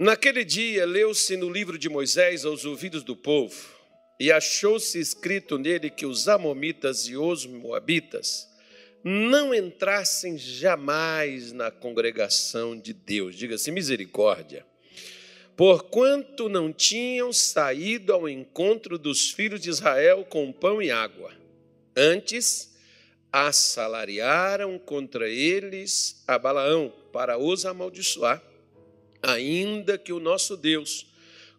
Naquele dia, leu-se no livro de Moisés aos ouvidos do povo, e achou-se escrito nele que os Amomitas e os Moabitas não entrassem jamais na congregação de Deus. Diga-se misericórdia. Porquanto não tinham saído ao encontro dos filhos de Israel com pão e água. Antes, assalariaram contra eles a Balaão para os amaldiçoar ainda que o nosso Deus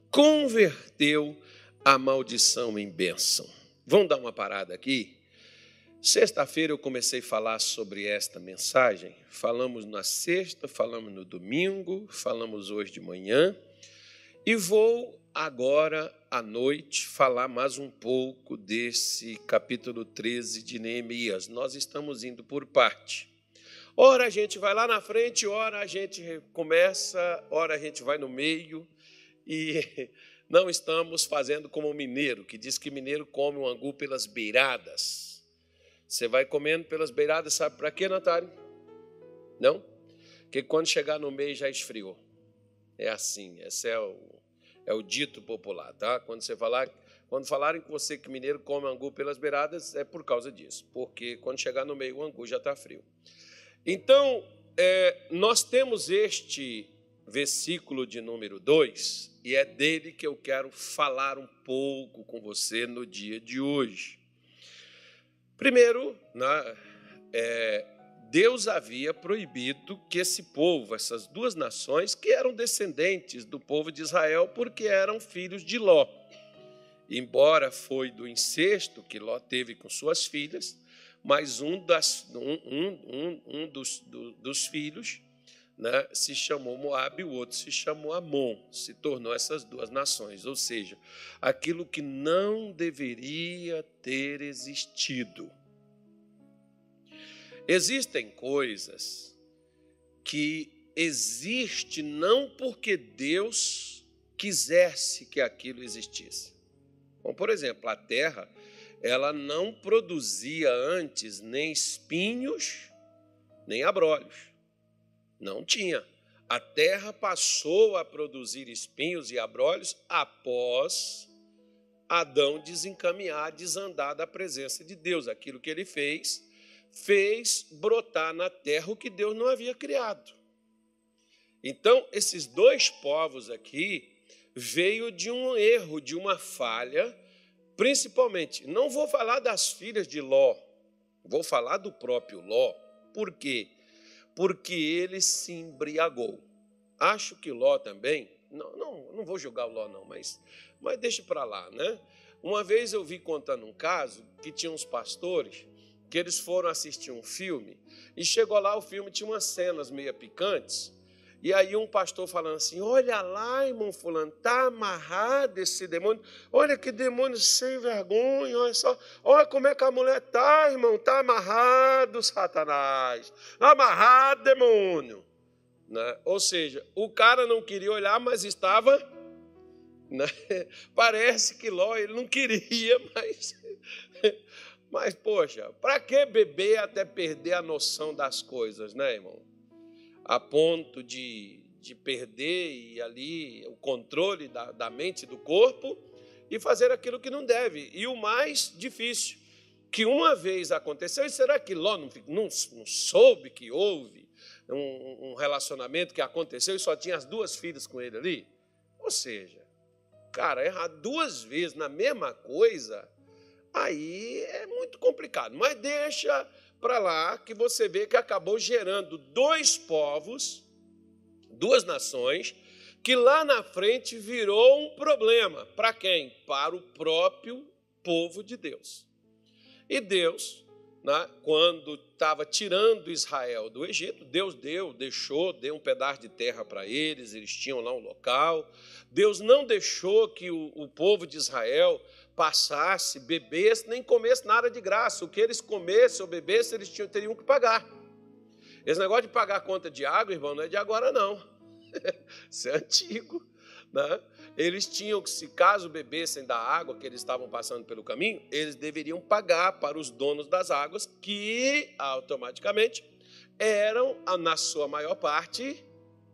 converteu a maldição em bênção. Vamos dar uma parada aqui? Sexta-feira eu comecei a falar sobre esta mensagem. Falamos na sexta, falamos no domingo, falamos hoje de manhã. E vou agora à noite falar mais um pouco desse capítulo 13 de Neemias. Nós estamos indo por parte. Ora a gente vai lá na frente, ora a gente começa, ora a gente vai no meio e não estamos fazendo como o mineiro, que diz que mineiro come o angu pelas beiradas. Você vai comendo pelas beiradas, sabe para quê, Natália? Não? Porque quando chegar no meio já esfriou. É assim, esse é o, é o dito popular, tá? Quando você falar, quando falarem com você que mineiro come angu pelas beiradas, é por causa disso, porque quando chegar no meio o angu já está frio. Então, é, nós temos este versículo de número 2, e é dele que eu quero falar um pouco com você no dia de hoje. Primeiro, né, é, Deus havia proibido que esse povo, essas duas nações, que eram descendentes do povo de Israel, porque eram filhos de Ló. Embora foi do incesto que Ló teve com suas filhas, mas um, das, um, um, um dos, do, dos filhos né, se chamou Moab e o outro se chamou Amon, se tornou essas duas nações, ou seja, aquilo que não deveria ter existido. Existem coisas que existe não porque Deus quisesse que aquilo existisse. Como, por exemplo, a terra ela não produzia antes nem espinhos, nem abrolhos. Não tinha. A terra passou a produzir espinhos e abrolhos após Adão desencaminhar, desandar da presença de Deus. Aquilo que ele fez, fez brotar na terra o que Deus não havia criado. Então, esses dois povos aqui veio de um erro, de uma falha Principalmente, não vou falar das filhas de Ló, vou falar do próprio Ló. Por quê? Porque ele se embriagou. Acho que Ló também, não, não, não vou julgar o Ló não, mas, mas deixe para lá, né? Uma vez eu vi contando um caso que tinha uns pastores que eles foram assistir um filme e chegou lá o filme tinha umas cenas meio picantes e aí um pastor falando assim: olha lá, irmão fulano, está amarrado esse demônio. Olha que demônio sem vergonha, olha só. Olha como é que a mulher está, irmão. Está amarrado, Satanás. Amarrado, demônio. Né? Ou seja, o cara não queria olhar, mas estava. Né? Parece que Ló ele não queria, mas. Mas, poxa, para que beber até perder a noção das coisas, né, irmão? A ponto de, de perder e ali o controle da, da mente do corpo e fazer aquilo que não deve. E o mais difícil, que uma vez aconteceu, e será que Ló não, não, não soube que houve um, um, relacionamento que aconteceu e só tinha as duas filhas com ele ali? Ou seja, cara, errar duas vezes na mesma coisa, aí é muito complicado. Mas deixa para lá que você vê que acabou gerando dois povos, duas nações, que lá na frente virou um problema. Para quem? Para o próprio povo de Deus. E Deus, né, quando estava tirando Israel do Egito, Deus deu, deixou, deu um pedaço de terra para eles, eles tinham lá um local. Deus não deixou que o, o povo de Israel passasse, bebesse, nem comesse nada de graça. O que eles comessem ou bebessem, eles tinham, teriam que pagar. Esse negócio de pagar a conta de água, irmão, não é de agora, não. Isso é antigo. Né? Eles tinham que, se caso bebessem da água que eles estavam passando pelo caminho, eles deveriam pagar para os donos das águas, que automaticamente eram, na sua maior parte,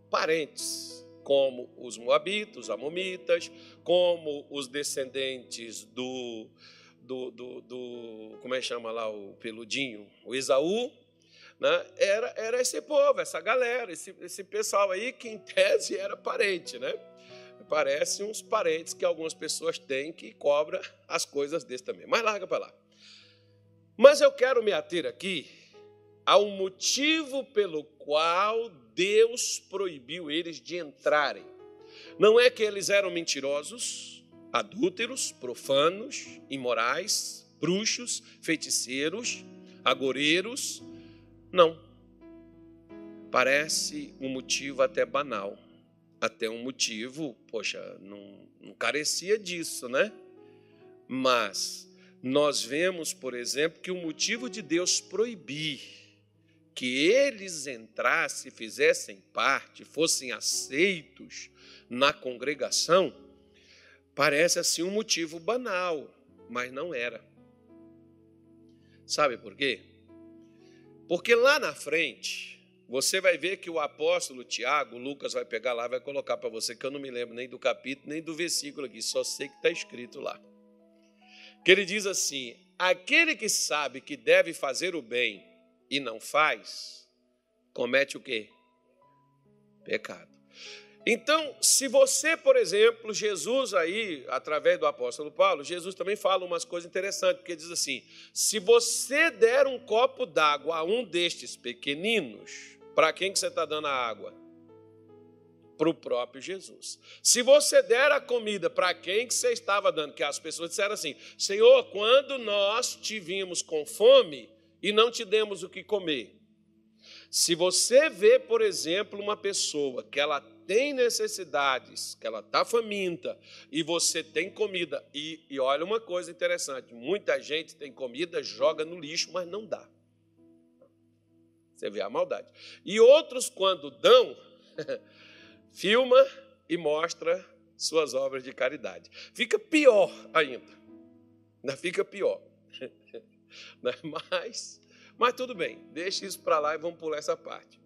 parentes, como os moabitas, amomitas, como os descendentes do, do, do, do como é que chama lá o peludinho, o Esaú, né? era, era esse povo, essa galera, esse, esse pessoal aí que em tese era parente, né? Parece uns parentes que algumas pessoas têm que cobra as coisas desse também. Mas larga para lá. Mas eu quero me ater aqui ao motivo pelo qual Deus proibiu eles de entrarem. Não é que eles eram mentirosos, adúlteros, profanos, imorais, bruxos, feiticeiros, agoreiros. Não. Parece um motivo até banal. Até um motivo, poxa, não, não carecia disso, né? Mas nós vemos, por exemplo, que o motivo de Deus proibir que eles entrassem, fizessem parte, fossem aceitos na congregação, parece assim um motivo banal, mas não era. Sabe por quê? Porque lá na frente, você vai ver que o apóstolo Tiago, Lucas vai pegar lá, vai colocar para você, que eu não me lembro nem do capítulo, nem do versículo aqui, só sei que está escrito lá. Que ele diz assim: aquele que sabe que deve fazer o bem e não faz, comete o quê? Pecado. Então, se você, por exemplo, Jesus aí, através do apóstolo Paulo, Jesus também fala umas coisas interessantes, porque diz assim: se você der um copo d'água a um destes pequeninos, para quem que você está dando a água? Para o próprio Jesus. Se você der a comida para quem que você estava dando, que as pessoas disseram assim: Senhor, quando nós te vimos com fome, e não te demos o que comer. Se você vê, por exemplo, uma pessoa que ela tem necessidades, que ela está faminta, e você tem comida, e, e olha uma coisa interessante: muita gente tem comida, joga no lixo, mas não dá. Você vê a maldade. E outros, quando dão, filma e mostra suas obras de caridade. Fica pior ainda. Ainda fica pior. Né? Mas, mas tudo bem, deixa isso para lá e vamos pular essa parte.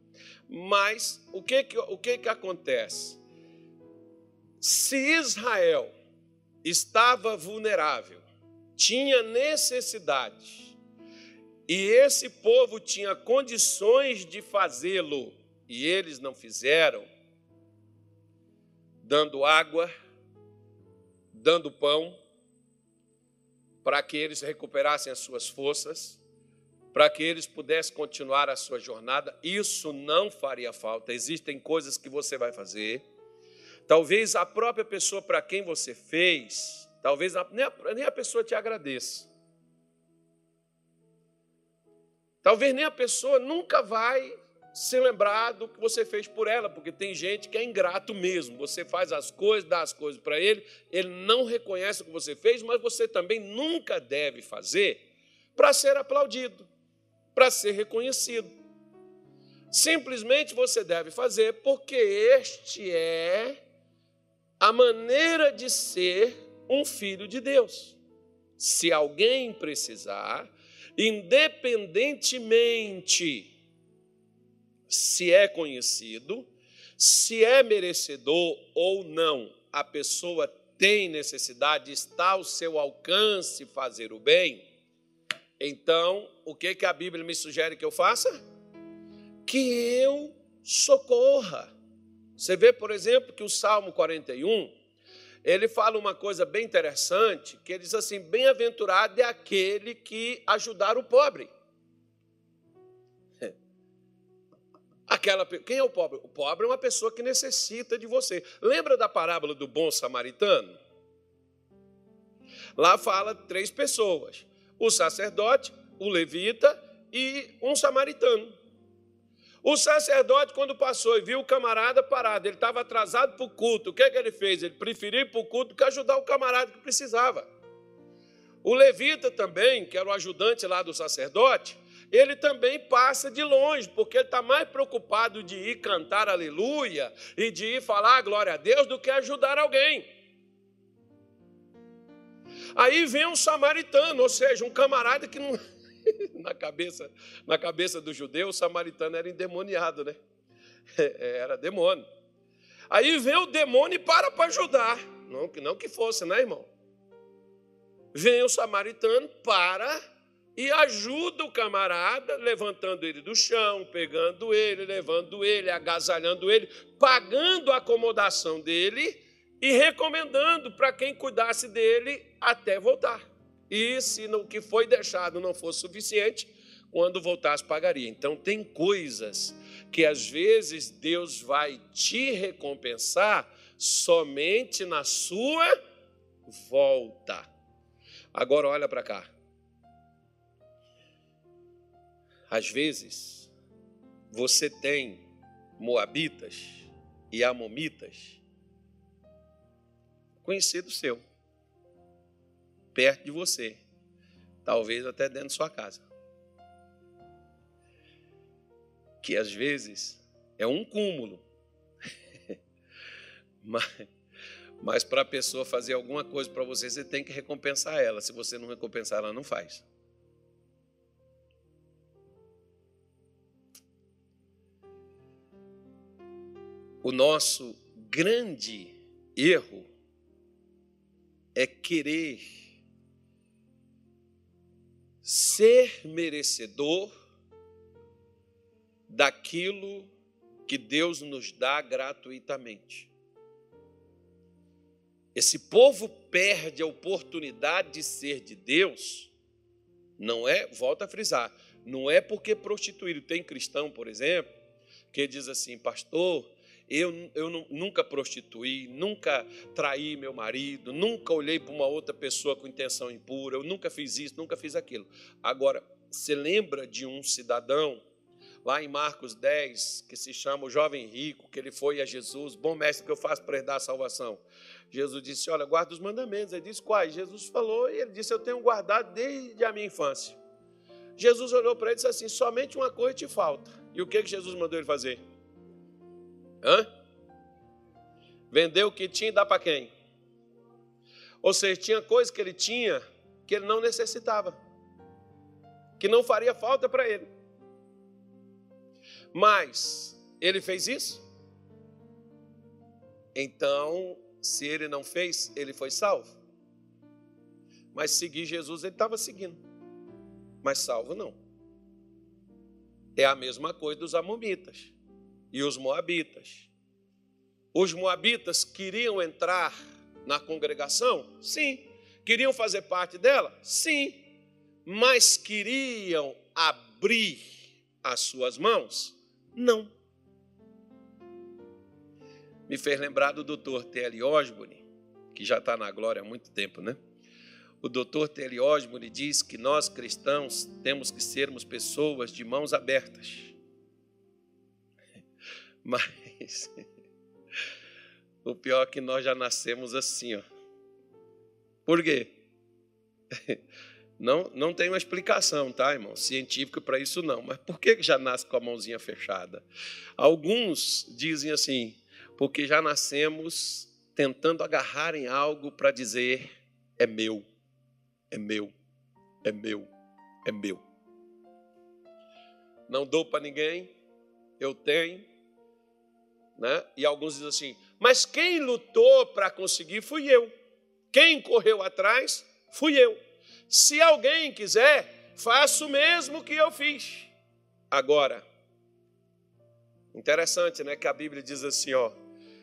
Mas o que, que, o que, que acontece? Se Israel estava vulnerável, tinha necessidade, e esse povo tinha condições de fazê-lo, e eles não fizeram, dando água, dando pão, para que eles recuperassem as suas forças, para que eles pudessem continuar a sua jornada. Isso não faria falta. Existem coisas que você vai fazer. Talvez a própria pessoa para quem você fez, talvez nem a, pessoa te agradeça. Talvez nem a pessoa nunca vai se lembrar do que você fez por ela, porque tem gente que é ingrato mesmo. Você faz as coisas, dá as coisas para ele, ele não reconhece o que você fez, mas você também nunca deve fazer para ser aplaudido, para ser reconhecido. Simplesmente você deve fazer porque este é a maneira de ser um filho de Deus. Se alguém precisar, independentemente se é conhecido, se é merecedor ou não, a pessoa tem necessidade, está ao seu alcance fazer o bem, então o que, que a Bíblia me sugere que eu faça? Que eu socorra. Você vê, por exemplo, que o Salmo 41, ele fala uma coisa bem interessante, que ele diz assim: bem-aventurado é aquele que ajudar o pobre. Aquela, quem é o pobre? O pobre é uma pessoa que necessita de você. Lembra da parábola do bom samaritano? Lá fala três pessoas: o sacerdote, o levita e um samaritano. O sacerdote, quando passou e viu o camarada parado, ele estava atrasado para o culto, o que, é que ele fez? Ele preferiu ir para o culto que ajudar o camarada que precisava. O levita também, que era o ajudante lá do sacerdote, ele também passa de longe, porque ele está mais preocupado de ir cantar aleluia e de ir falar glória a Deus do que ajudar alguém. Aí vem um samaritano, ou seja, um camarada que não. na, cabeça, na cabeça do judeu, o samaritano era endemoniado, né? Era demônio. Aí vem o demônio e para para ajudar. Não, não que fosse, né, irmão? Vem o samaritano, para e ajuda o camarada, levantando ele do chão, pegando ele, levando ele, agasalhando ele, pagando a acomodação dele e recomendando para quem cuidasse dele até voltar. E se o que foi deixado não fosse suficiente, quando voltasse pagaria. Então tem coisas que às vezes Deus vai te recompensar somente na sua volta. Agora olha para cá. Às vezes você tem moabitas e amomitas conhecido seu, perto de você, talvez até dentro de sua casa. Que às vezes é um cúmulo, mas, mas para a pessoa fazer alguma coisa para você, você tem que recompensar ela. Se você não recompensar, ela não faz. O nosso grande erro é querer ser merecedor daquilo que Deus nos dá gratuitamente. Esse povo perde a oportunidade de ser de Deus, não é, volta a frisar, não é porque prostituído. Tem cristão, por exemplo, que diz assim, pastor, eu, eu nunca prostituí, nunca traí meu marido, nunca olhei para uma outra pessoa com intenção impura, eu nunca fiz isso, nunca fiz aquilo. Agora, você lembra de um cidadão, lá em Marcos 10, que se chama o jovem rico, que ele foi a Jesus, bom mestre, que eu faço para herdar a salvação? Jesus disse: Olha, guarda os mandamentos. Ele disse: Quais? Jesus falou e ele disse: Eu tenho guardado desde a minha infância. Jesus olhou para ele e disse assim: Somente uma coisa te falta. E o que, que Jesus mandou ele fazer? Hã? Vender o que tinha e dar para quem? Ou seja, tinha coisas que ele tinha que ele não necessitava, que não faria falta para ele. Mas ele fez isso? Então, se ele não fez, ele foi salvo. Mas seguir Jesus, ele estava seguindo. Mas salvo não. É a mesma coisa dos amomitas e os moabitas. Os moabitas queriam entrar na congregação? Sim. Queriam fazer parte dela? Sim. Mas queriam abrir as suas mãos? Não. Me fez lembrar do doutor T.L. Osborne, que já está na glória há muito tempo, né? O doutor T.L. Osborne diz que nós cristãos temos que sermos pessoas de mãos abertas mas o pior é que nós já nascemos assim, ó. Por quê? Não, não tem uma explicação, tá, irmão? Científica para isso não. Mas por que já nasce com a mãozinha fechada? Alguns dizem assim, porque já nascemos tentando agarrar em algo para dizer é meu, é meu, é meu, é meu. Não dou para ninguém, eu tenho, né? E alguns dizem assim: mas quem lutou para conseguir fui eu. Quem correu atrás fui eu. Se alguém quiser, faça o mesmo que eu fiz. Agora, interessante, né? Que a Bíblia diz assim: ó,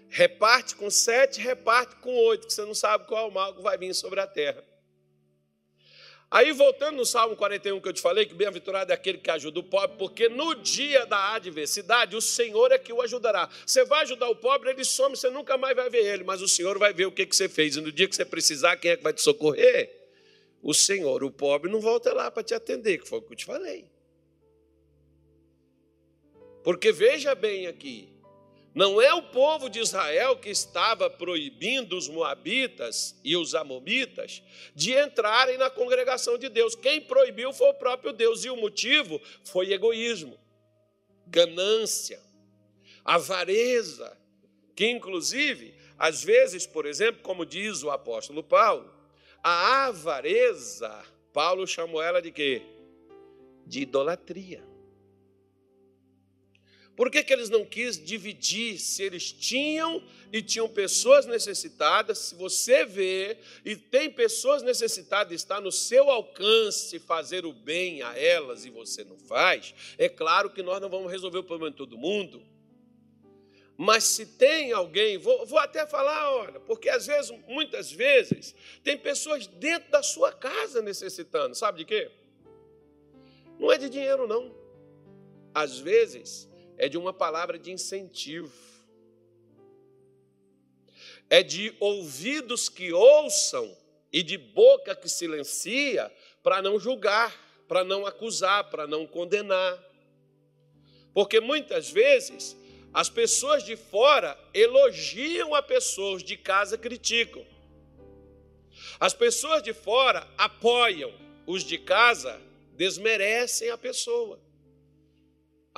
reparte com sete, reparte com oito, que você não sabe qual mal vai vir sobre a terra. Aí, voltando no Salmo 41 que eu te falei, que bem-aventurado é aquele que ajuda o pobre, porque no dia da adversidade o Senhor é que o ajudará. Você vai ajudar o pobre, ele some, você nunca mais vai ver ele, mas o Senhor vai ver o que, que você fez. E no dia que você precisar, quem é que vai te socorrer? O Senhor. O pobre não volta lá para te atender, que foi o que eu te falei. Porque veja bem aqui, não é o povo de Israel que estava proibindo os moabitas e os amomitas de entrarem na congregação de Deus. Quem proibiu foi o próprio Deus, e o motivo foi egoísmo, ganância, avareza, que inclusive, às vezes, por exemplo, como diz o apóstolo Paulo, a avareza, Paulo chamou ela de quê? De idolatria. Por que, que eles não quis dividir se eles tinham e tinham pessoas necessitadas? Se você vê e tem pessoas necessitadas, está no seu alcance fazer o bem a elas e você não faz, é claro que nós não vamos resolver o problema de todo mundo. Mas se tem alguém, vou, vou até falar, olha, porque às vezes, muitas vezes, tem pessoas dentro da sua casa necessitando, sabe de quê? Não é de dinheiro, não. Às vezes, é de uma palavra de incentivo. É de ouvidos que ouçam e de boca que silencia para não julgar, para não acusar, para não condenar. Porque muitas vezes as pessoas de fora elogiam a pessoas de casa criticam. As pessoas de fora apoiam, os de casa desmerecem a pessoa.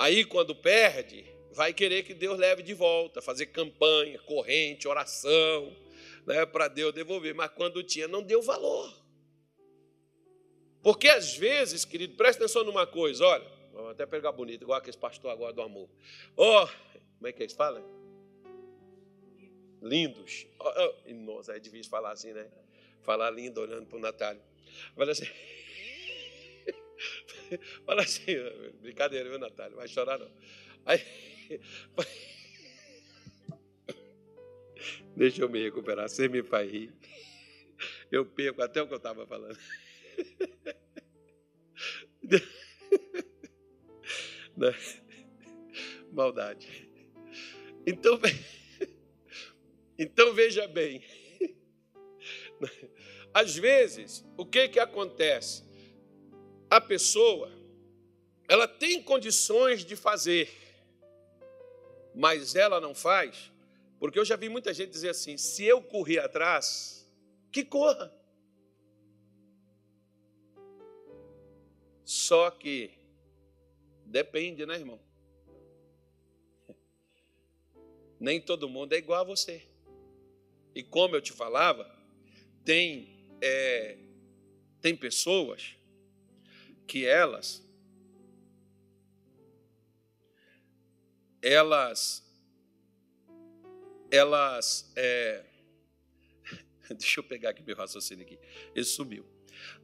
Aí, quando perde, vai querer que Deus leve de volta, fazer campanha, corrente, oração, né, para Deus devolver. Mas quando tinha, não deu valor. Porque às vezes, querido, presta atenção numa coisa, olha, vamos até pegar bonito, igual aquele pastor agora do amor. Ó, oh, como é que eles falam? Lindos. Oh, oh. Nossa, é difícil falar assim, né? Falar lindo olhando para o Natália. Fala assim. Fala assim, brincadeira, viu, Natália? Vai chorar não. Aí, deixa eu me recuperar, você me faz rir. Eu perco até o que eu estava falando. Maldade. Então, então veja bem. Às vezes, o que, que acontece? A pessoa, ela tem condições de fazer, mas ela não faz, porque eu já vi muita gente dizer assim: se eu correr atrás, que corra. Só que depende, né, irmão? Nem todo mundo é igual a você. E como eu te falava, tem, é, tem pessoas que elas elas elas é, deixa eu pegar aqui meu raciocínio aqui ele sumiu.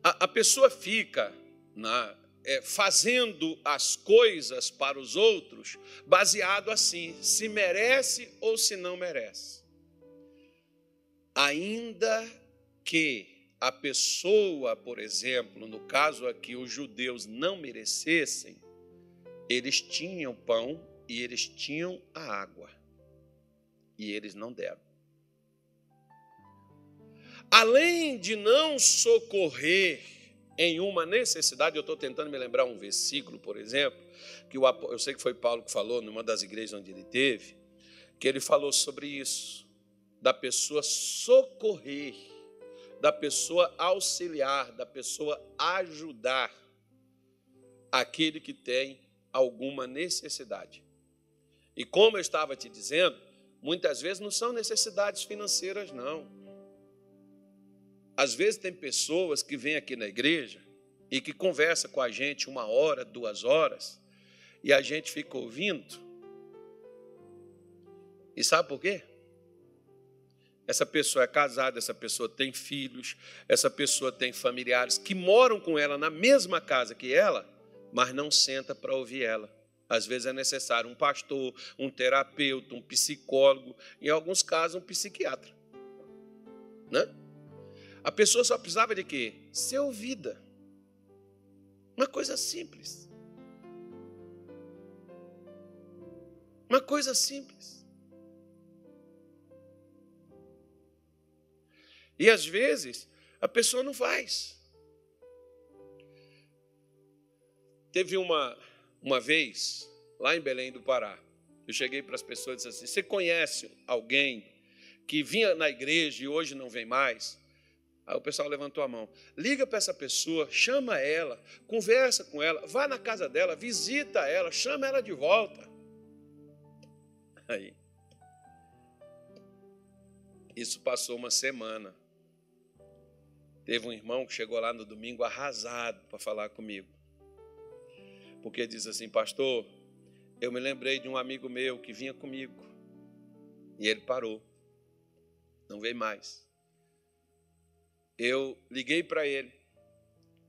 A, a pessoa fica na é, fazendo as coisas para os outros baseado assim se merece ou se não merece. Ainda que a pessoa, por exemplo, no caso aqui, os judeus não merecessem, eles tinham pão e eles tinham a água. E eles não deram. Além de não socorrer em uma necessidade, eu estou tentando me lembrar um versículo, por exemplo, que eu sei que foi Paulo que falou numa das igrejas onde ele teve, que ele falou sobre isso, da pessoa socorrer da pessoa auxiliar, da pessoa ajudar aquele que tem alguma necessidade. E como eu estava te dizendo, muitas vezes não são necessidades financeiras, não. Às vezes tem pessoas que vêm aqui na igreja e que conversa com a gente uma hora, duas horas, e a gente fica ouvindo. E sabe por quê? Essa pessoa é casada, essa pessoa tem filhos, essa pessoa tem familiares que moram com ela na mesma casa que ela, mas não senta para ouvir ela. Às vezes é necessário um pastor, um terapeuta, um psicólogo, em alguns casos um psiquiatra. Né? A pessoa só precisava de quê? Ser ouvida. Uma coisa simples. Uma coisa simples. E às vezes a pessoa não faz. Teve uma, uma vez, lá em Belém do Pará, eu cheguei para as pessoas e disse assim: Você conhece alguém que vinha na igreja e hoje não vem mais? Aí o pessoal levantou a mão. Liga para essa pessoa, chama ela, conversa com ela, vá na casa dela, visita ela, chama ela de volta. Aí. Isso passou uma semana. Teve um irmão que chegou lá no domingo arrasado para falar comigo. Porque diz assim, pastor, eu me lembrei de um amigo meu que vinha comigo. E ele parou. Não veio mais. Eu liguei para ele,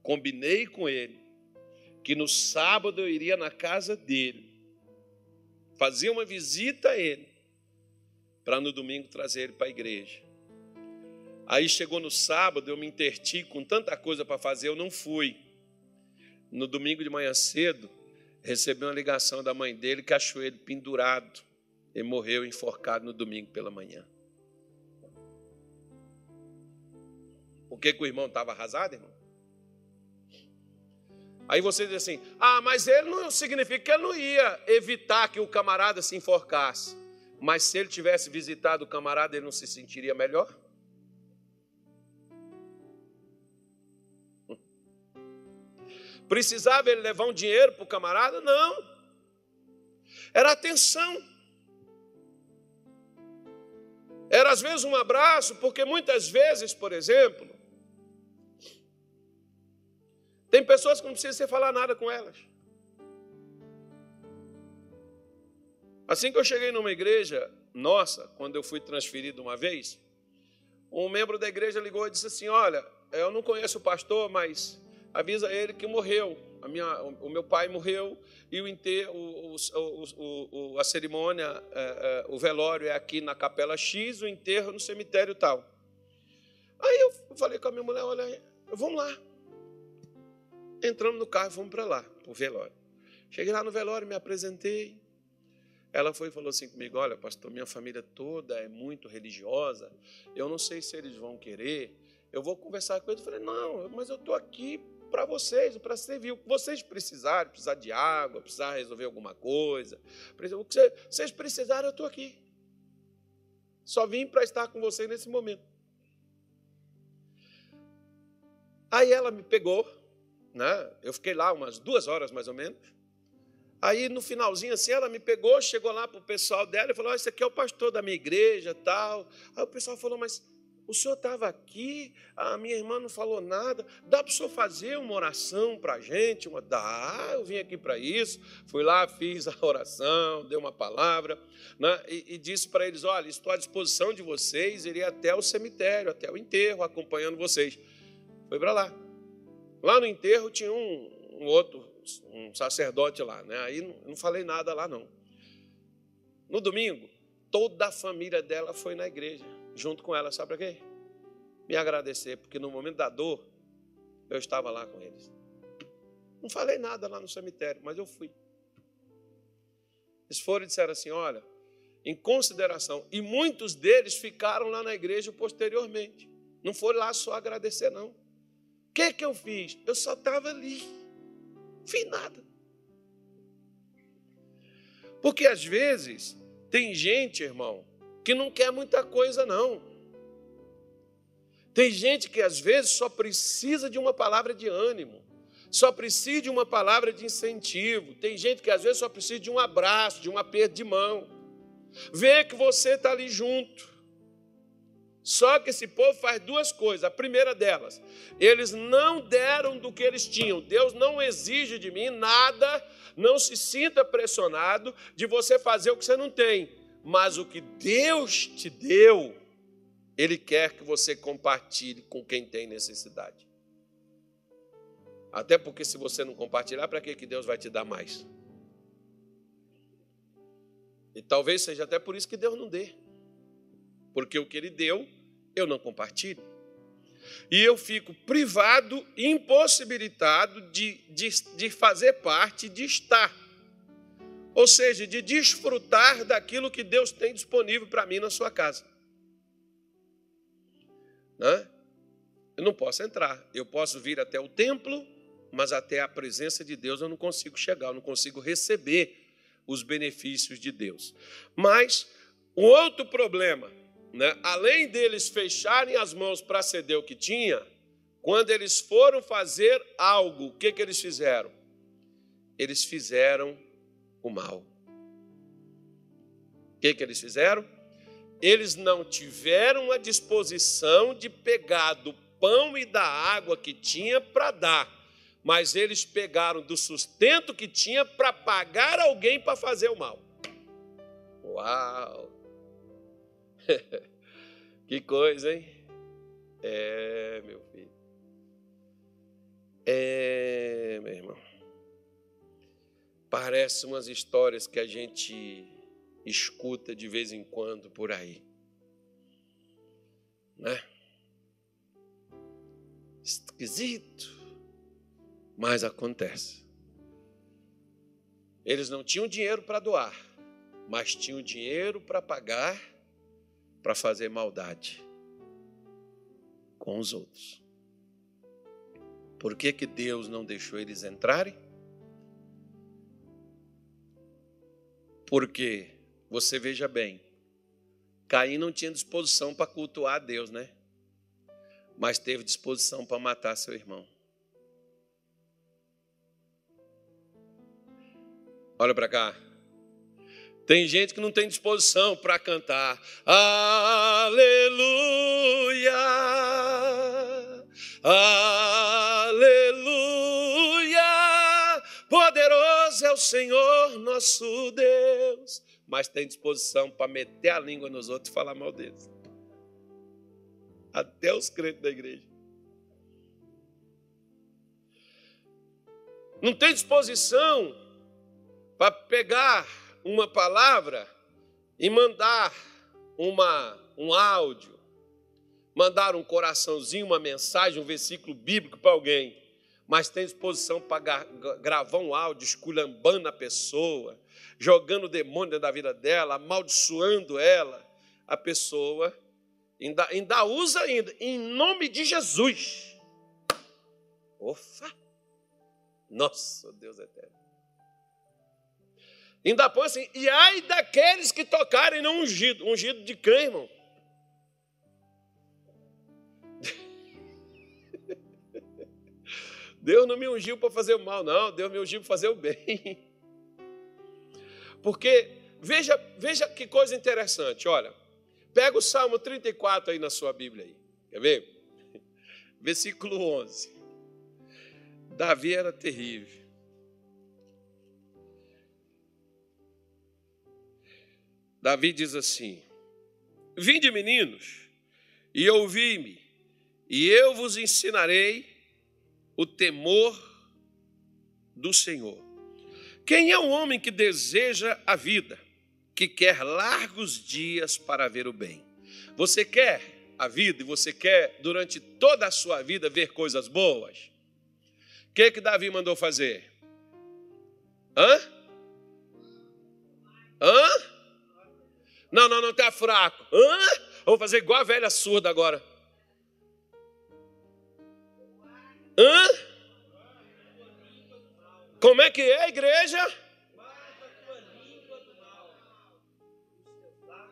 combinei com ele que no sábado eu iria na casa dele, fazia uma visita a ele, para no domingo trazer ele para a igreja. Aí chegou no sábado, eu me interti com tanta coisa para fazer, eu não fui. No domingo de manhã cedo, recebi uma ligação da mãe dele que achou ele pendurado. Ele morreu enforcado no domingo pela manhã. Por que, que o irmão estava arrasado, irmão? Aí você diz assim: ah, mas ele não significa que ele não ia evitar que o camarada se enforcasse. Mas se ele tivesse visitado o camarada, ele não se sentiria melhor? Precisava ele levar um dinheiro para o camarada? Não. Era atenção. Era às vezes um abraço, porque muitas vezes, por exemplo, tem pessoas que não precisa você falar nada com elas. Assim que eu cheguei numa igreja nossa, quando eu fui transferido uma vez, um membro da igreja ligou e disse assim: Olha, eu não conheço o pastor, mas avisa ele que morreu. A minha, o meu pai morreu e o enterro, o, o, o, a cerimônia, é, é, o velório é aqui na capela X, o enterro no cemitério tal. Aí eu falei com a minha mulher: olha, vamos lá. Entramos no carro e fomos para lá, para o velório. Cheguei lá no velório, me apresentei. Ela foi e falou assim comigo: Olha, pastor, minha família toda é muito religiosa. Eu não sei se eles vão querer. Eu vou conversar com eles. Eu falei: Não, mas eu estou aqui para vocês, para servir. Vocês precisarem, precisar de água, precisar resolver alguma coisa, o que vocês precisarem, eu estou aqui. Só vim para estar com vocês nesse momento. Aí ela me pegou, né? eu fiquei lá umas duas horas mais ou menos. Aí no finalzinho assim, ela me pegou, chegou lá para o pessoal dela e falou: oh, Esse aqui é o pastor da minha igreja tal. Aí o pessoal falou: Mas o senhor estava aqui, a minha irmã não falou nada. Dá para o senhor fazer uma oração para a gente? Uma, Dá, eu vim aqui para isso. Fui lá, fiz a oração, dei uma palavra né, e, e disse para eles: Olha, estou à disposição de vocês, irei até o cemitério, até o enterro, acompanhando vocês. Foi para lá. Lá no enterro tinha um, um, outro, um sacerdote lá, né? Aí não, não falei nada lá, não. No domingo, toda a família dela foi na igreja junto com ela, sabe para quê? Me agradecer, porque no momento da dor, eu estava lá com eles. Não falei nada lá no cemitério, mas eu fui. Eles foram e disseram assim: olha, em consideração, e muitos deles ficaram lá na igreja posteriormente. Não foram lá só agradecer, não. O que, que eu fiz? Eu só estava ali. Fiz nada. Porque às vezes tem gente, irmão, que não quer muita coisa, não. Tem gente que às vezes só precisa de uma palavra de ânimo, só precisa de uma palavra de incentivo. Tem gente que às vezes só precisa de um abraço, de um aperto de mão. Vê que você está ali junto. Só que esse povo faz duas coisas. A primeira delas, eles não deram do que eles tinham. Deus não exige de mim nada. Não se sinta pressionado de você fazer o que você não tem mas o que Deus te deu, Ele quer que você compartilhe com quem tem necessidade. Até porque se você não compartilhar, para que Deus vai te dar mais? E talvez seja até por isso que Deus não dê. Porque o que Ele deu, eu não compartilho. E eu fico privado, impossibilitado de, de, de fazer parte, de estar ou seja, de desfrutar daquilo que Deus tem disponível para mim na sua casa. Né? Eu não posso entrar, eu posso vir até o templo, mas até a presença de Deus eu não consigo chegar, eu não consigo receber os benefícios de Deus. Mas o outro problema, né? além deles fecharem as mãos para ceder o que tinha, quando eles foram fazer algo, o que, que eles fizeram? Eles fizeram o mal. O que, que eles fizeram? Eles não tiveram a disposição de pegar do pão e da água que tinha para dar, mas eles pegaram do sustento que tinha para pagar alguém para fazer o mal. Uau! que coisa, hein? É, meu filho. É, meu irmão. Parece umas histórias que a gente escuta de vez em quando por aí. Né? Esquisito. Mas acontece. Eles não tinham dinheiro para doar, mas tinham dinheiro para pagar para fazer maldade com os outros. Por que, que Deus não deixou eles entrarem? Porque, você veja bem, Caim não tinha disposição para cultuar a Deus, né? Mas teve disposição para matar seu irmão. Olha para cá. Tem gente que não tem disposição para cantar. Aleluia. Aleluia. Poderoso é o Senhor nosso Deus. Mas tem disposição para meter a língua nos outros e falar mal deles. Até os crentes da igreja. Não tem disposição para pegar uma palavra e mandar uma, um áudio, mandar um coraçãozinho, uma mensagem, um versículo bíblico para alguém, mas tem disposição para gravar um áudio esculhambando a pessoa, jogando o demônio da vida dela, amaldiçoando ela, a pessoa ainda, ainda usa ainda, em nome de Jesus. Ofa! Nossa, Deus eterno. Ainda põe assim, e ai daqueles que tocarem no ungido. Ungido de quem, irmão? Deus não me ungiu para fazer o mal, não. Deus me ungiu para fazer o bem. Porque, veja, veja que coisa interessante, olha. Pega o Salmo 34 aí na sua Bíblia aí. Quer ver? Versículo 11. Davi era terrível. Davi diz assim: Vinde, meninos, e ouvi-me, e eu vos ensinarei o temor do Senhor. Quem é o homem que deseja a vida, que quer largos dias para ver o bem? Você quer a vida e você quer durante toda a sua vida ver coisas boas? O que que Davi mandou fazer? Hã? Hã? Não, não, não, está fraco. Hã? Vou fazer igual a velha surda agora. Hã? Como é que é a igreja?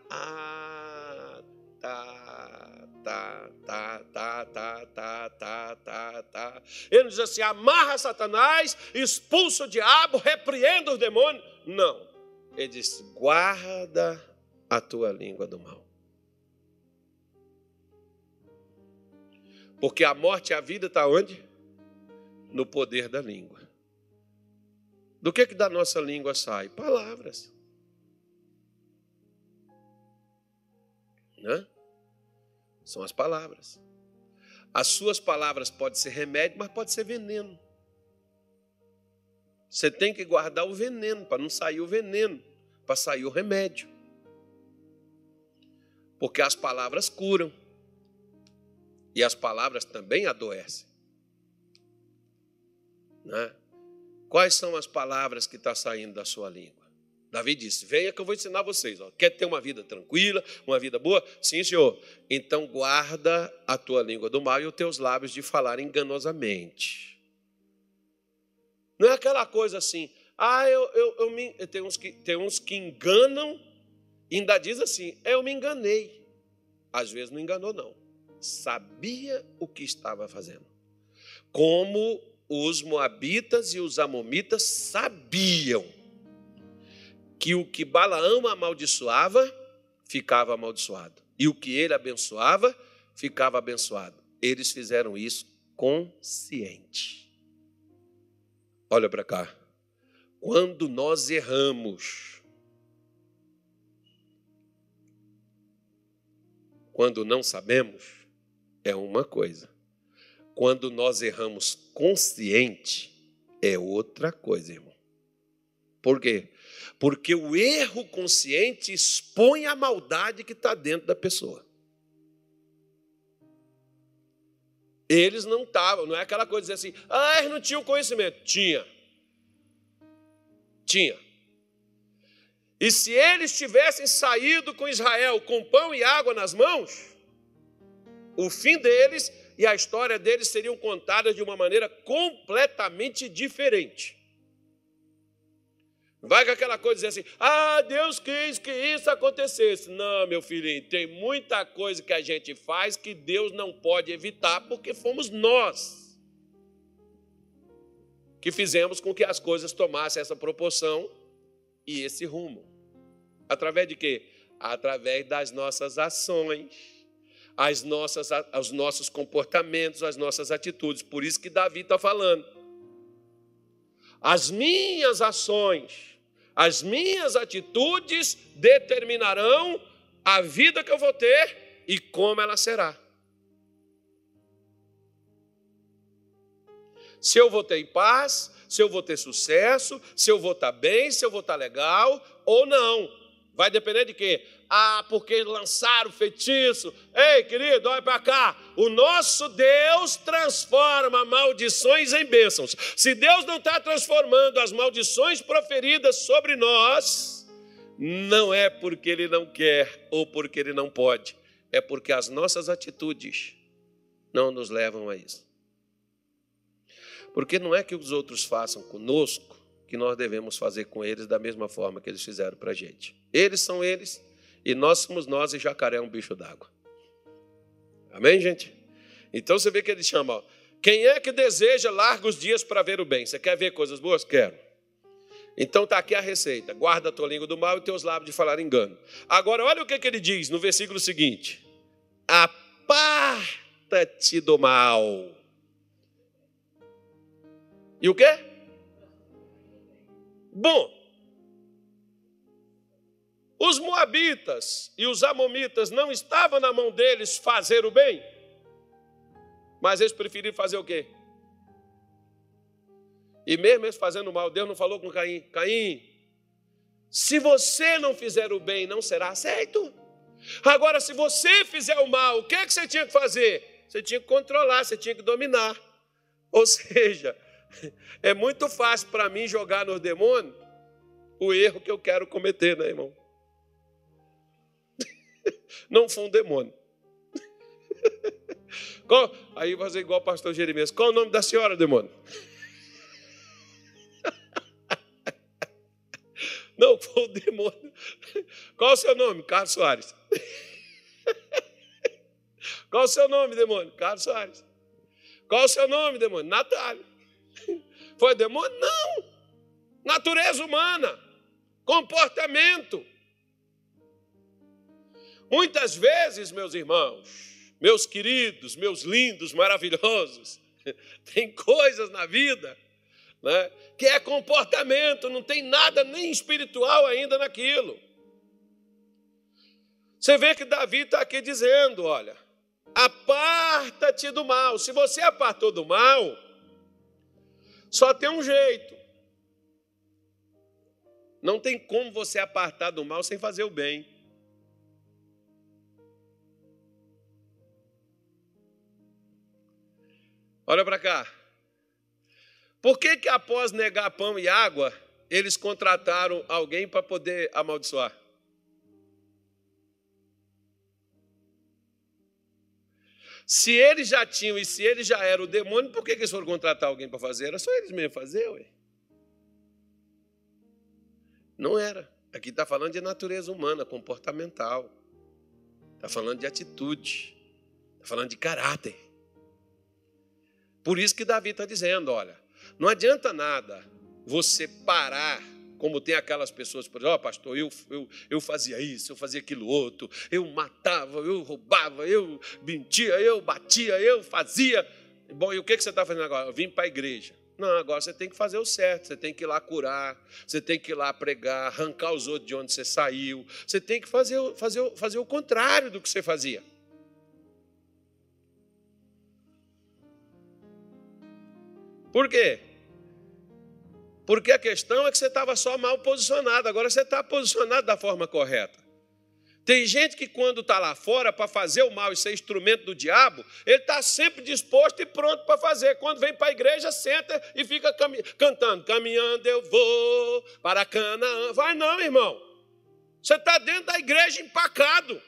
Ah, tá, tá, tá, tá, tá, tá, tá, tá, tá. Ele diz assim: amarra Satanás, expulsa o diabo, repreenda os demônios. Não. Ele diz: guarda a tua língua do mal. Porque a morte e a vida está onde? No poder da língua. Do que que da nossa língua sai? Palavras. Né? São as palavras. As suas palavras podem ser remédio, mas pode ser veneno. Você tem que guardar o veneno para não sair o veneno, para sair o remédio. Porque as palavras curam. E as palavras também adoecem. Né? Quais são as palavras que estão tá saindo da sua língua? Davi disse: Venha que eu vou ensinar vocês. Ó. Quer ter uma vida tranquila, uma vida boa? Sim, senhor. Então guarda a tua língua do mal e os teus lábios de falar enganosamente. Não é aquela coisa assim, ah, eu, eu, eu me. Tem uns, que, tem uns que enganam ainda diz assim: Eu me enganei. Às vezes não enganou, não. Sabia o que estava fazendo. Como os moabitas e os amomitas sabiam que o que Balaão amaldiçoava ficava amaldiçoado, e o que ele abençoava ficava abençoado. Eles fizeram isso consciente. Olha para cá. Quando nós erramos, quando não sabemos, é uma coisa. Quando nós erramos consciente, é outra coisa, irmão. Por quê? Porque o erro consciente expõe a maldade que está dentro da pessoa. Eles não estavam, não é aquela coisa de dizer assim, ah, eles não tinham conhecimento. Tinha. Tinha. E se eles tivessem saído com Israel com pão e água nas mãos, o fim deles e a história deles seriam contadas de uma maneira completamente diferente. Vai com aquela coisa dizer assim: ah, Deus quis que isso acontecesse. Não, meu filhinho, tem muita coisa que a gente faz que Deus não pode evitar, porque fomos nós que fizemos com que as coisas tomassem essa proporção e esse rumo. Através de quê? Através das nossas ações, as nossas, os nossos comportamentos, as nossas atitudes. Por isso que Davi está falando. As minhas ações as minhas atitudes determinarão a vida que eu vou ter e como ela será. Se eu vou ter paz, se eu vou ter sucesso, se eu vou estar bem, se eu vou estar legal ou não. Vai depender de quê? Ah, porque lançaram feitiço. Ei, querido, olha para cá. O nosso Deus transforma maldições em bênçãos. Se Deus não está transformando as maldições proferidas sobre nós, não é porque Ele não quer ou porque Ele não pode, é porque as nossas atitudes não nos levam a isso. Porque não é que os outros façam conosco que nós devemos fazer com eles da mesma forma que eles fizeram para a gente. Eles são eles e nós somos nós e jacaré é um bicho d'água. Amém, gente? Então você vê que ele chama, ó, quem é que deseja largos dias para ver o bem? Você quer ver coisas boas? Quero. Então está aqui a receita: guarda a tua língua do mal e teus lábios de falar engano. Agora, olha o que, que ele diz no versículo seguinte: aparta-te do mal. E o quê? Bom, os moabitas e os amomitas não estavam na mão deles fazer o bem, mas eles preferiram fazer o quê? E mesmo eles fazendo mal, Deus não falou com Caim: Caim, se você não fizer o bem, não será aceito. Agora, se você fizer o mal, o que, é que você tinha que fazer? Você tinha que controlar, você tinha que dominar. Ou seja, é muito fácil para mim jogar nos demônios o erro que eu quero cometer, né, irmão? Não foi um demônio. Qual, aí fazer igual o pastor Jeremias. Qual o nome da senhora, demônio? Não, foi o demônio. Qual o seu nome? Carlos Soares. Qual o seu nome, demônio? Carlos Soares. Qual o seu nome, demônio? Natália. Foi demônio? Não. Natureza humana, comportamento. Muitas vezes, meus irmãos, meus queridos, meus lindos, maravilhosos, tem coisas na vida né, que é comportamento, não tem nada nem espiritual ainda naquilo. Você vê que Davi está aqui dizendo: olha, aparta-te do mal. Se você apartou do mal, só tem um jeito. Não tem como você apartar do mal sem fazer o bem. Olha para cá. Por que, que após negar pão e água, eles contrataram alguém para poder amaldiçoar? Se eles já tinham e se eles já eram o demônio, por que eles foram contratar alguém para fazer? Era só eles mesmos fazer, ué. Não era. Aqui está falando de natureza humana, comportamental. Está falando de atitude. Está falando de caráter. Por isso que Davi está dizendo: olha, não adianta nada você parar como tem aquelas pessoas, por exemplo, oh, pastor, eu, eu, eu fazia isso, eu fazia aquilo outro, eu matava, eu roubava, eu mentia, eu batia, eu fazia. Bom, e o que, você está fazendo agora? Eu vim para a igreja. Não, agora você tem que fazer o certo, você tem que ir lá curar, você tem que ir lá pregar, arrancar os outros de onde você saiu, você tem que fazer, fazer, fazer o contrário do que você fazia. Por quê? Porque a questão é que você estava só mal posicionado, agora você está posicionado da forma correta. Tem gente que, quando está lá fora para fazer o mal e ser instrumento do diabo, ele está sempre disposto e pronto para fazer. Quando vem para a igreja, senta e fica cami cantando: Caminhando eu vou para Canaã. Vai não, irmão. Você está dentro da igreja empacado.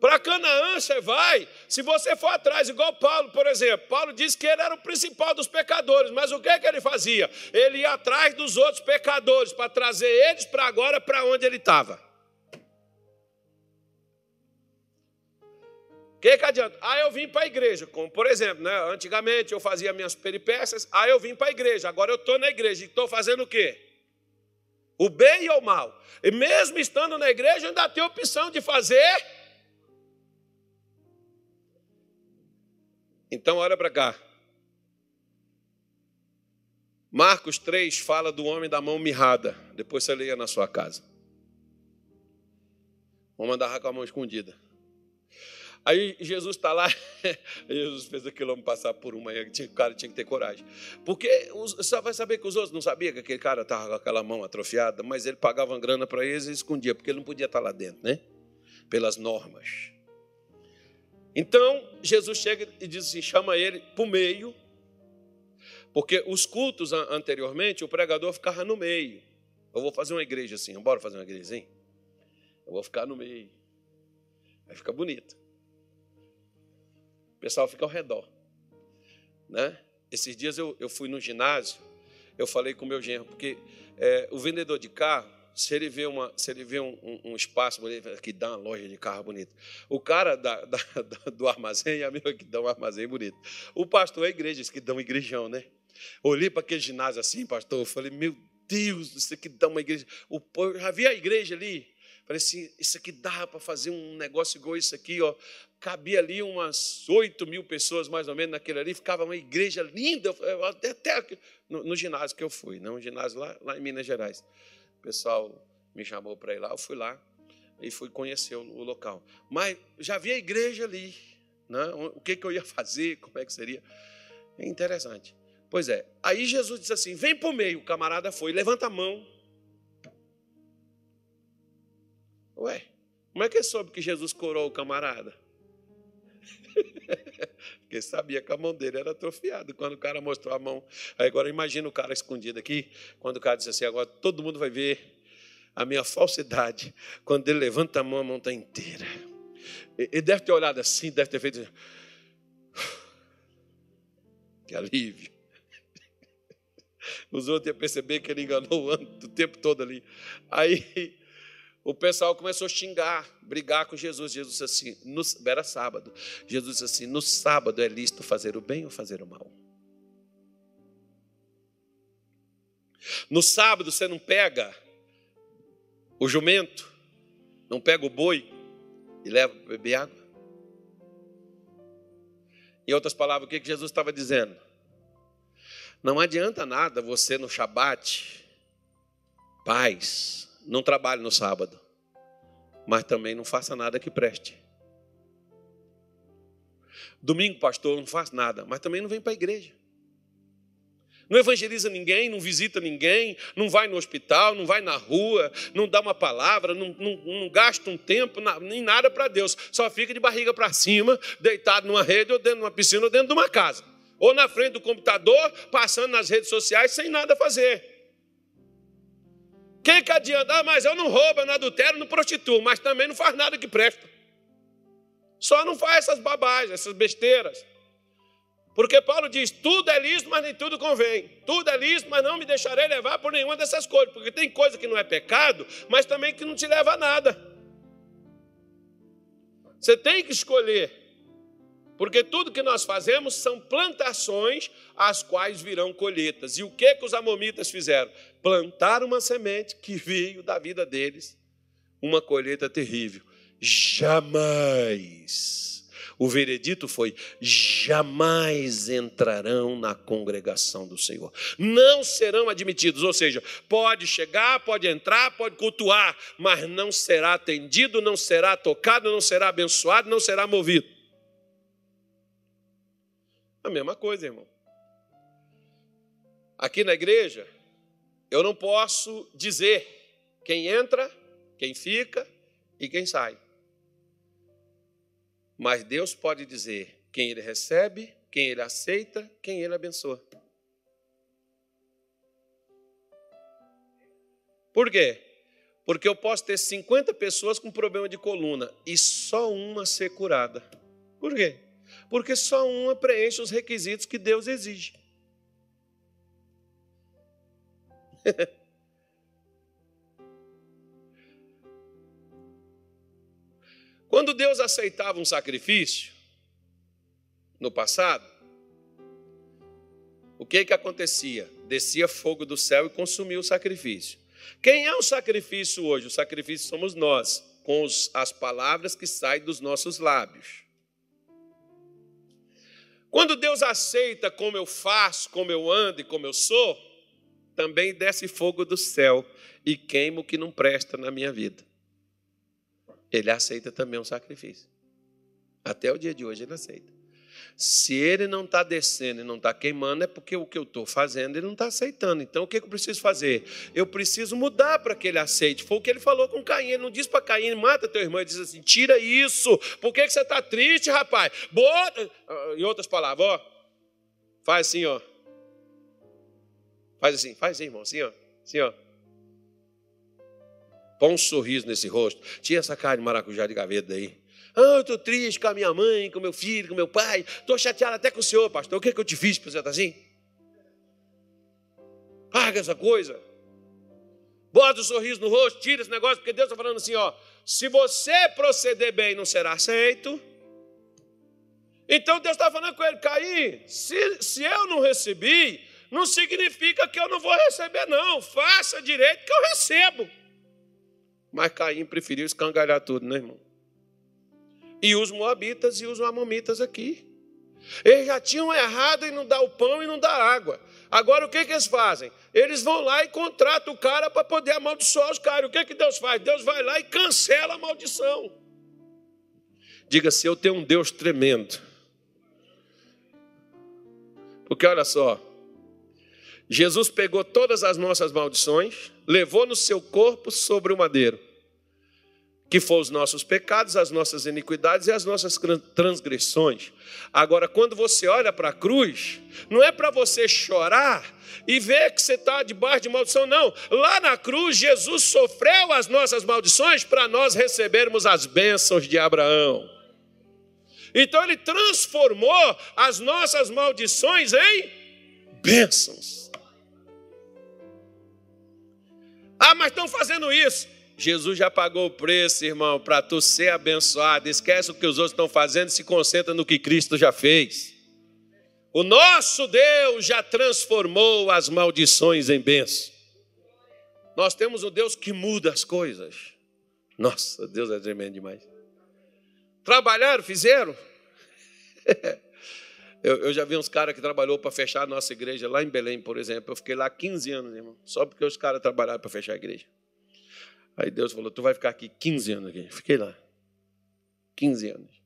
Para Canaã você vai, se você for atrás, igual Paulo, por exemplo. Paulo disse que ele era o principal dos pecadores, mas o que, que ele fazia? Ele ia atrás dos outros pecadores para trazer eles para agora, para onde ele estava. O que, que adianta? Ah, eu vim para a igreja, como por exemplo, né? antigamente eu fazia minhas peripécias, ah, eu vim para a igreja, agora eu estou na igreja e estou fazendo o quê? O bem ou o mal? E mesmo estando na igreja, ainda tem opção de fazer. Então, olha para cá. Marcos 3 fala do homem da mão mirrada. Depois você leia na sua casa. Vamos andar com a mão escondida. Aí Jesus está lá, Jesus fez aquele homem passar por uma, o cara tinha que ter coragem. Porque você vai saber que os outros não sabiam que aquele cara estava com aquela mão atrofiada, mas ele pagava grana para eles e escondia, porque ele não podia estar lá dentro, né? Pelas normas. Então, Jesus chega e diz assim: chama ele para o meio, porque os cultos anteriormente, o pregador ficava no meio. Eu vou fazer uma igreja assim, bora fazer uma igreja assim? Eu vou ficar no meio. Aí fica bonito. O pessoal fica ao redor. Né? Esses dias eu, eu fui no ginásio, eu falei com o meu genro, porque é, o vendedor de carro, se ele vê, uma, se ele vê um, um, um espaço bonito, que dá uma loja de carro bonito. O cara da, da, do armazém é a mesma que dá um armazém bonito. O pastor é igreja, que dá um igrejão, né? Olhei para aquele ginásio assim, pastor, falei, meu Deus, isso aqui dá uma igreja. O, eu já vi a igreja ali. Falei assim, isso aqui dá para fazer um negócio igual isso aqui, ó cabia ali umas 8 mil pessoas, mais ou menos, naquele ali, ficava uma igreja linda, até, até no, no, ginásio que eu fui, né? um ginásio lá, lá em Minas Gerais. O pessoal me chamou para ir lá, eu fui lá e fui conhecer o, o local. Mas já vi a igreja ali, né? o que, que eu ia fazer, como é que seria. É interessante. Pois é, aí Jesus disse assim: vem para o meio, o camarada foi, levanta a mão. Ué, como é que ele soube que Jesus curou o camarada? Porque sabia que a mão dele era atrofiada. Quando o cara mostrou a mão. Aí agora imagina o cara escondido aqui. Quando o cara disse assim: agora todo mundo vai ver a minha falsidade. Quando ele levanta a mão, a mão está inteira. Ele deve ter olhado assim, deve ter feito. Assim, que alívio. Os outros iam perceber que ele enganou o, o tempo todo ali. Aí o pessoal começou a xingar, brigar com Jesus. Jesus disse assim, no, era sábado. Jesus disse assim: no sábado é lícito fazer o bem ou fazer o mal? No sábado você não pega o jumento, não pega o boi e leva para beber água? Em outras palavras, o que Jesus estava dizendo? Não adianta nada você no Shabat, paz, não trabalhe no sábado, mas também não faça nada que preste. Domingo, pastor, não faz nada, mas também não vem para a igreja. Não evangeliza ninguém, não visita ninguém, não vai no hospital, não vai na rua, não dá uma palavra, não, não, não gasta um tempo, nem nada para Deus. Só fica de barriga para cima, deitado numa rede, ou dentro de uma piscina, ou dentro de uma casa. Ou na frente do computador, passando nas redes sociais, sem nada fazer. Quem que adianta? Ah, mas eu não roubo, eu não adultero, não prostituo, mas também não faz nada que presta. Só não faz essas babagens, essas besteiras. Porque Paulo diz: tudo é lícito, mas nem tudo convém. Tudo é lícito, mas não me deixarei levar por nenhuma dessas coisas. Porque tem coisa que não é pecado, mas também que não te leva a nada. Você tem que escolher. Porque tudo que nós fazemos são plantações as quais virão colheitas. E o que que os amomitas fizeram? Plantaram uma semente que veio da vida deles uma colheita terrível. Jamais O veredito foi: jamais entrarão na congregação do Senhor. Não serão admitidos, ou seja, pode chegar, pode entrar, pode cultuar, mas não será atendido, não será tocado, não será abençoado, não será movido. Mesma coisa, irmão. Aqui na igreja, eu não posso dizer quem entra, quem fica e quem sai. Mas Deus pode dizer quem ele recebe, quem ele aceita, quem ele abençoa. Por quê? Porque eu posso ter 50 pessoas com problema de coluna e só uma ser curada. Por quê? Porque só uma preenche os requisitos que Deus exige. Quando Deus aceitava um sacrifício, no passado, o que que acontecia? Descia fogo do céu e consumia o sacrifício. Quem é o sacrifício hoje? O sacrifício somos nós, com as palavras que saem dos nossos lábios. Quando Deus aceita como eu faço, como eu ando e como eu sou, também desce fogo do céu e queima o que não presta na minha vida. Ele aceita também um sacrifício. Até o dia de hoje ele aceita. Se ele não está descendo e não está queimando, é porque o que eu estou fazendo ele não está aceitando. Então o que eu preciso fazer? Eu preciso mudar para que ele aceite. Foi o que ele falou com Caim. Ele não diz para Caim, mata teu irmão. Ele diz assim: tira isso. Por que, que você está triste, rapaz? Bota. Ah, em outras palavras, ó. Faz assim, ó. Faz assim, faz assim, irmão. Assim, ó. Assim, ó. Põe um sorriso nesse rosto. Tira essa cara de maracujá de gaveta aí. Ah, eu estou triste com a minha mãe, com meu filho, com meu pai. Estou chateado até com o senhor, pastor. O que, é que eu te fiz para você estar assim? Larga essa coisa. Bota o um sorriso no rosto, tira esse negócio, porque Deus está falando assim: ó, se você proceder bem, não será aceito. Então Deus está falando com ele, Caim, se, se eu não recebi, não significa que eu não vou receber, não. Faça direito que eu recebo. Mas Caim preferiu escangalhar tudo, né, irmão? E os moabitas e os amamitas aqui. Eles já tinham errado em não dar o pão e não dar água. Agora o que, que eles fazem? Eles vão lá e contratam o cara para poder amaldiçoar os caras. O que, que Deus faz? Deus vai lá e cancela a maldição. Diga se eu tenho um Deus tremendo. Porque olha só, Jesus pegou todas as nossas maldições, levou no seu corpo sobre o madeiro que foram os nossos pecados, as nossas iniquidades e as nossas transgressões. Agora, quando você olha para a cruz, não é para você chorar e ver que você está debaixo de maldição, não. Lá na cruz, Jesus sofreu as nossas maldições para nós recebermos as bênçãos de Abraão. Então, ele transformou as nossas maldições em bênçãos. Ah, mas estão fazendo isso. Jesus já pagou o preço, irmão, para tu ser abençoado. Esquece o que os outros estão fazendo e se concentra no que Cristo já fez. O nosso Deus já transformou as maldições em bênção. Nós temos um Deus que muda as coisas. Nossa, Deus é tremendo demais. Trabalharam, fizeram. eu, eu, já vi uns caras que trabalhou para fechar a nossa igreja lá em Belém, por exemplo. Eu fiquei lá 15 anos, irmão, só porque os caras trabalharam para fechar a igreja. Aí Deus falou: Tu vai ficar aqui 15 anos aqui. Fiquei lá. 15 anos.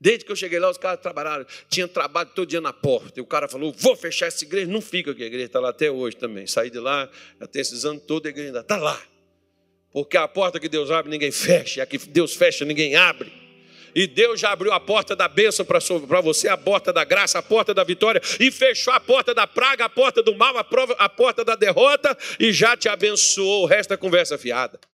Desde que eu cheguei lá, os caras trabalharam, tinha trabalho todo dia na porta. E o cara falou: Vou fechar essa igreja. Não fica aqui, a igreja está lá até hoje também. Saí de lá, até esses anos todos, a igreja ainda está lá. Porque a porta que Deus abre, ninguém fecha. E a que Deus fecha, ninguém abre. E Deus já abriu a porta da bênção para você, a porta da graça, a porta da vitória, e fechou a porta da praga, a porta do mal, a, prova, a porta da derrota, e já te abençoou. O resto é conversa fiada.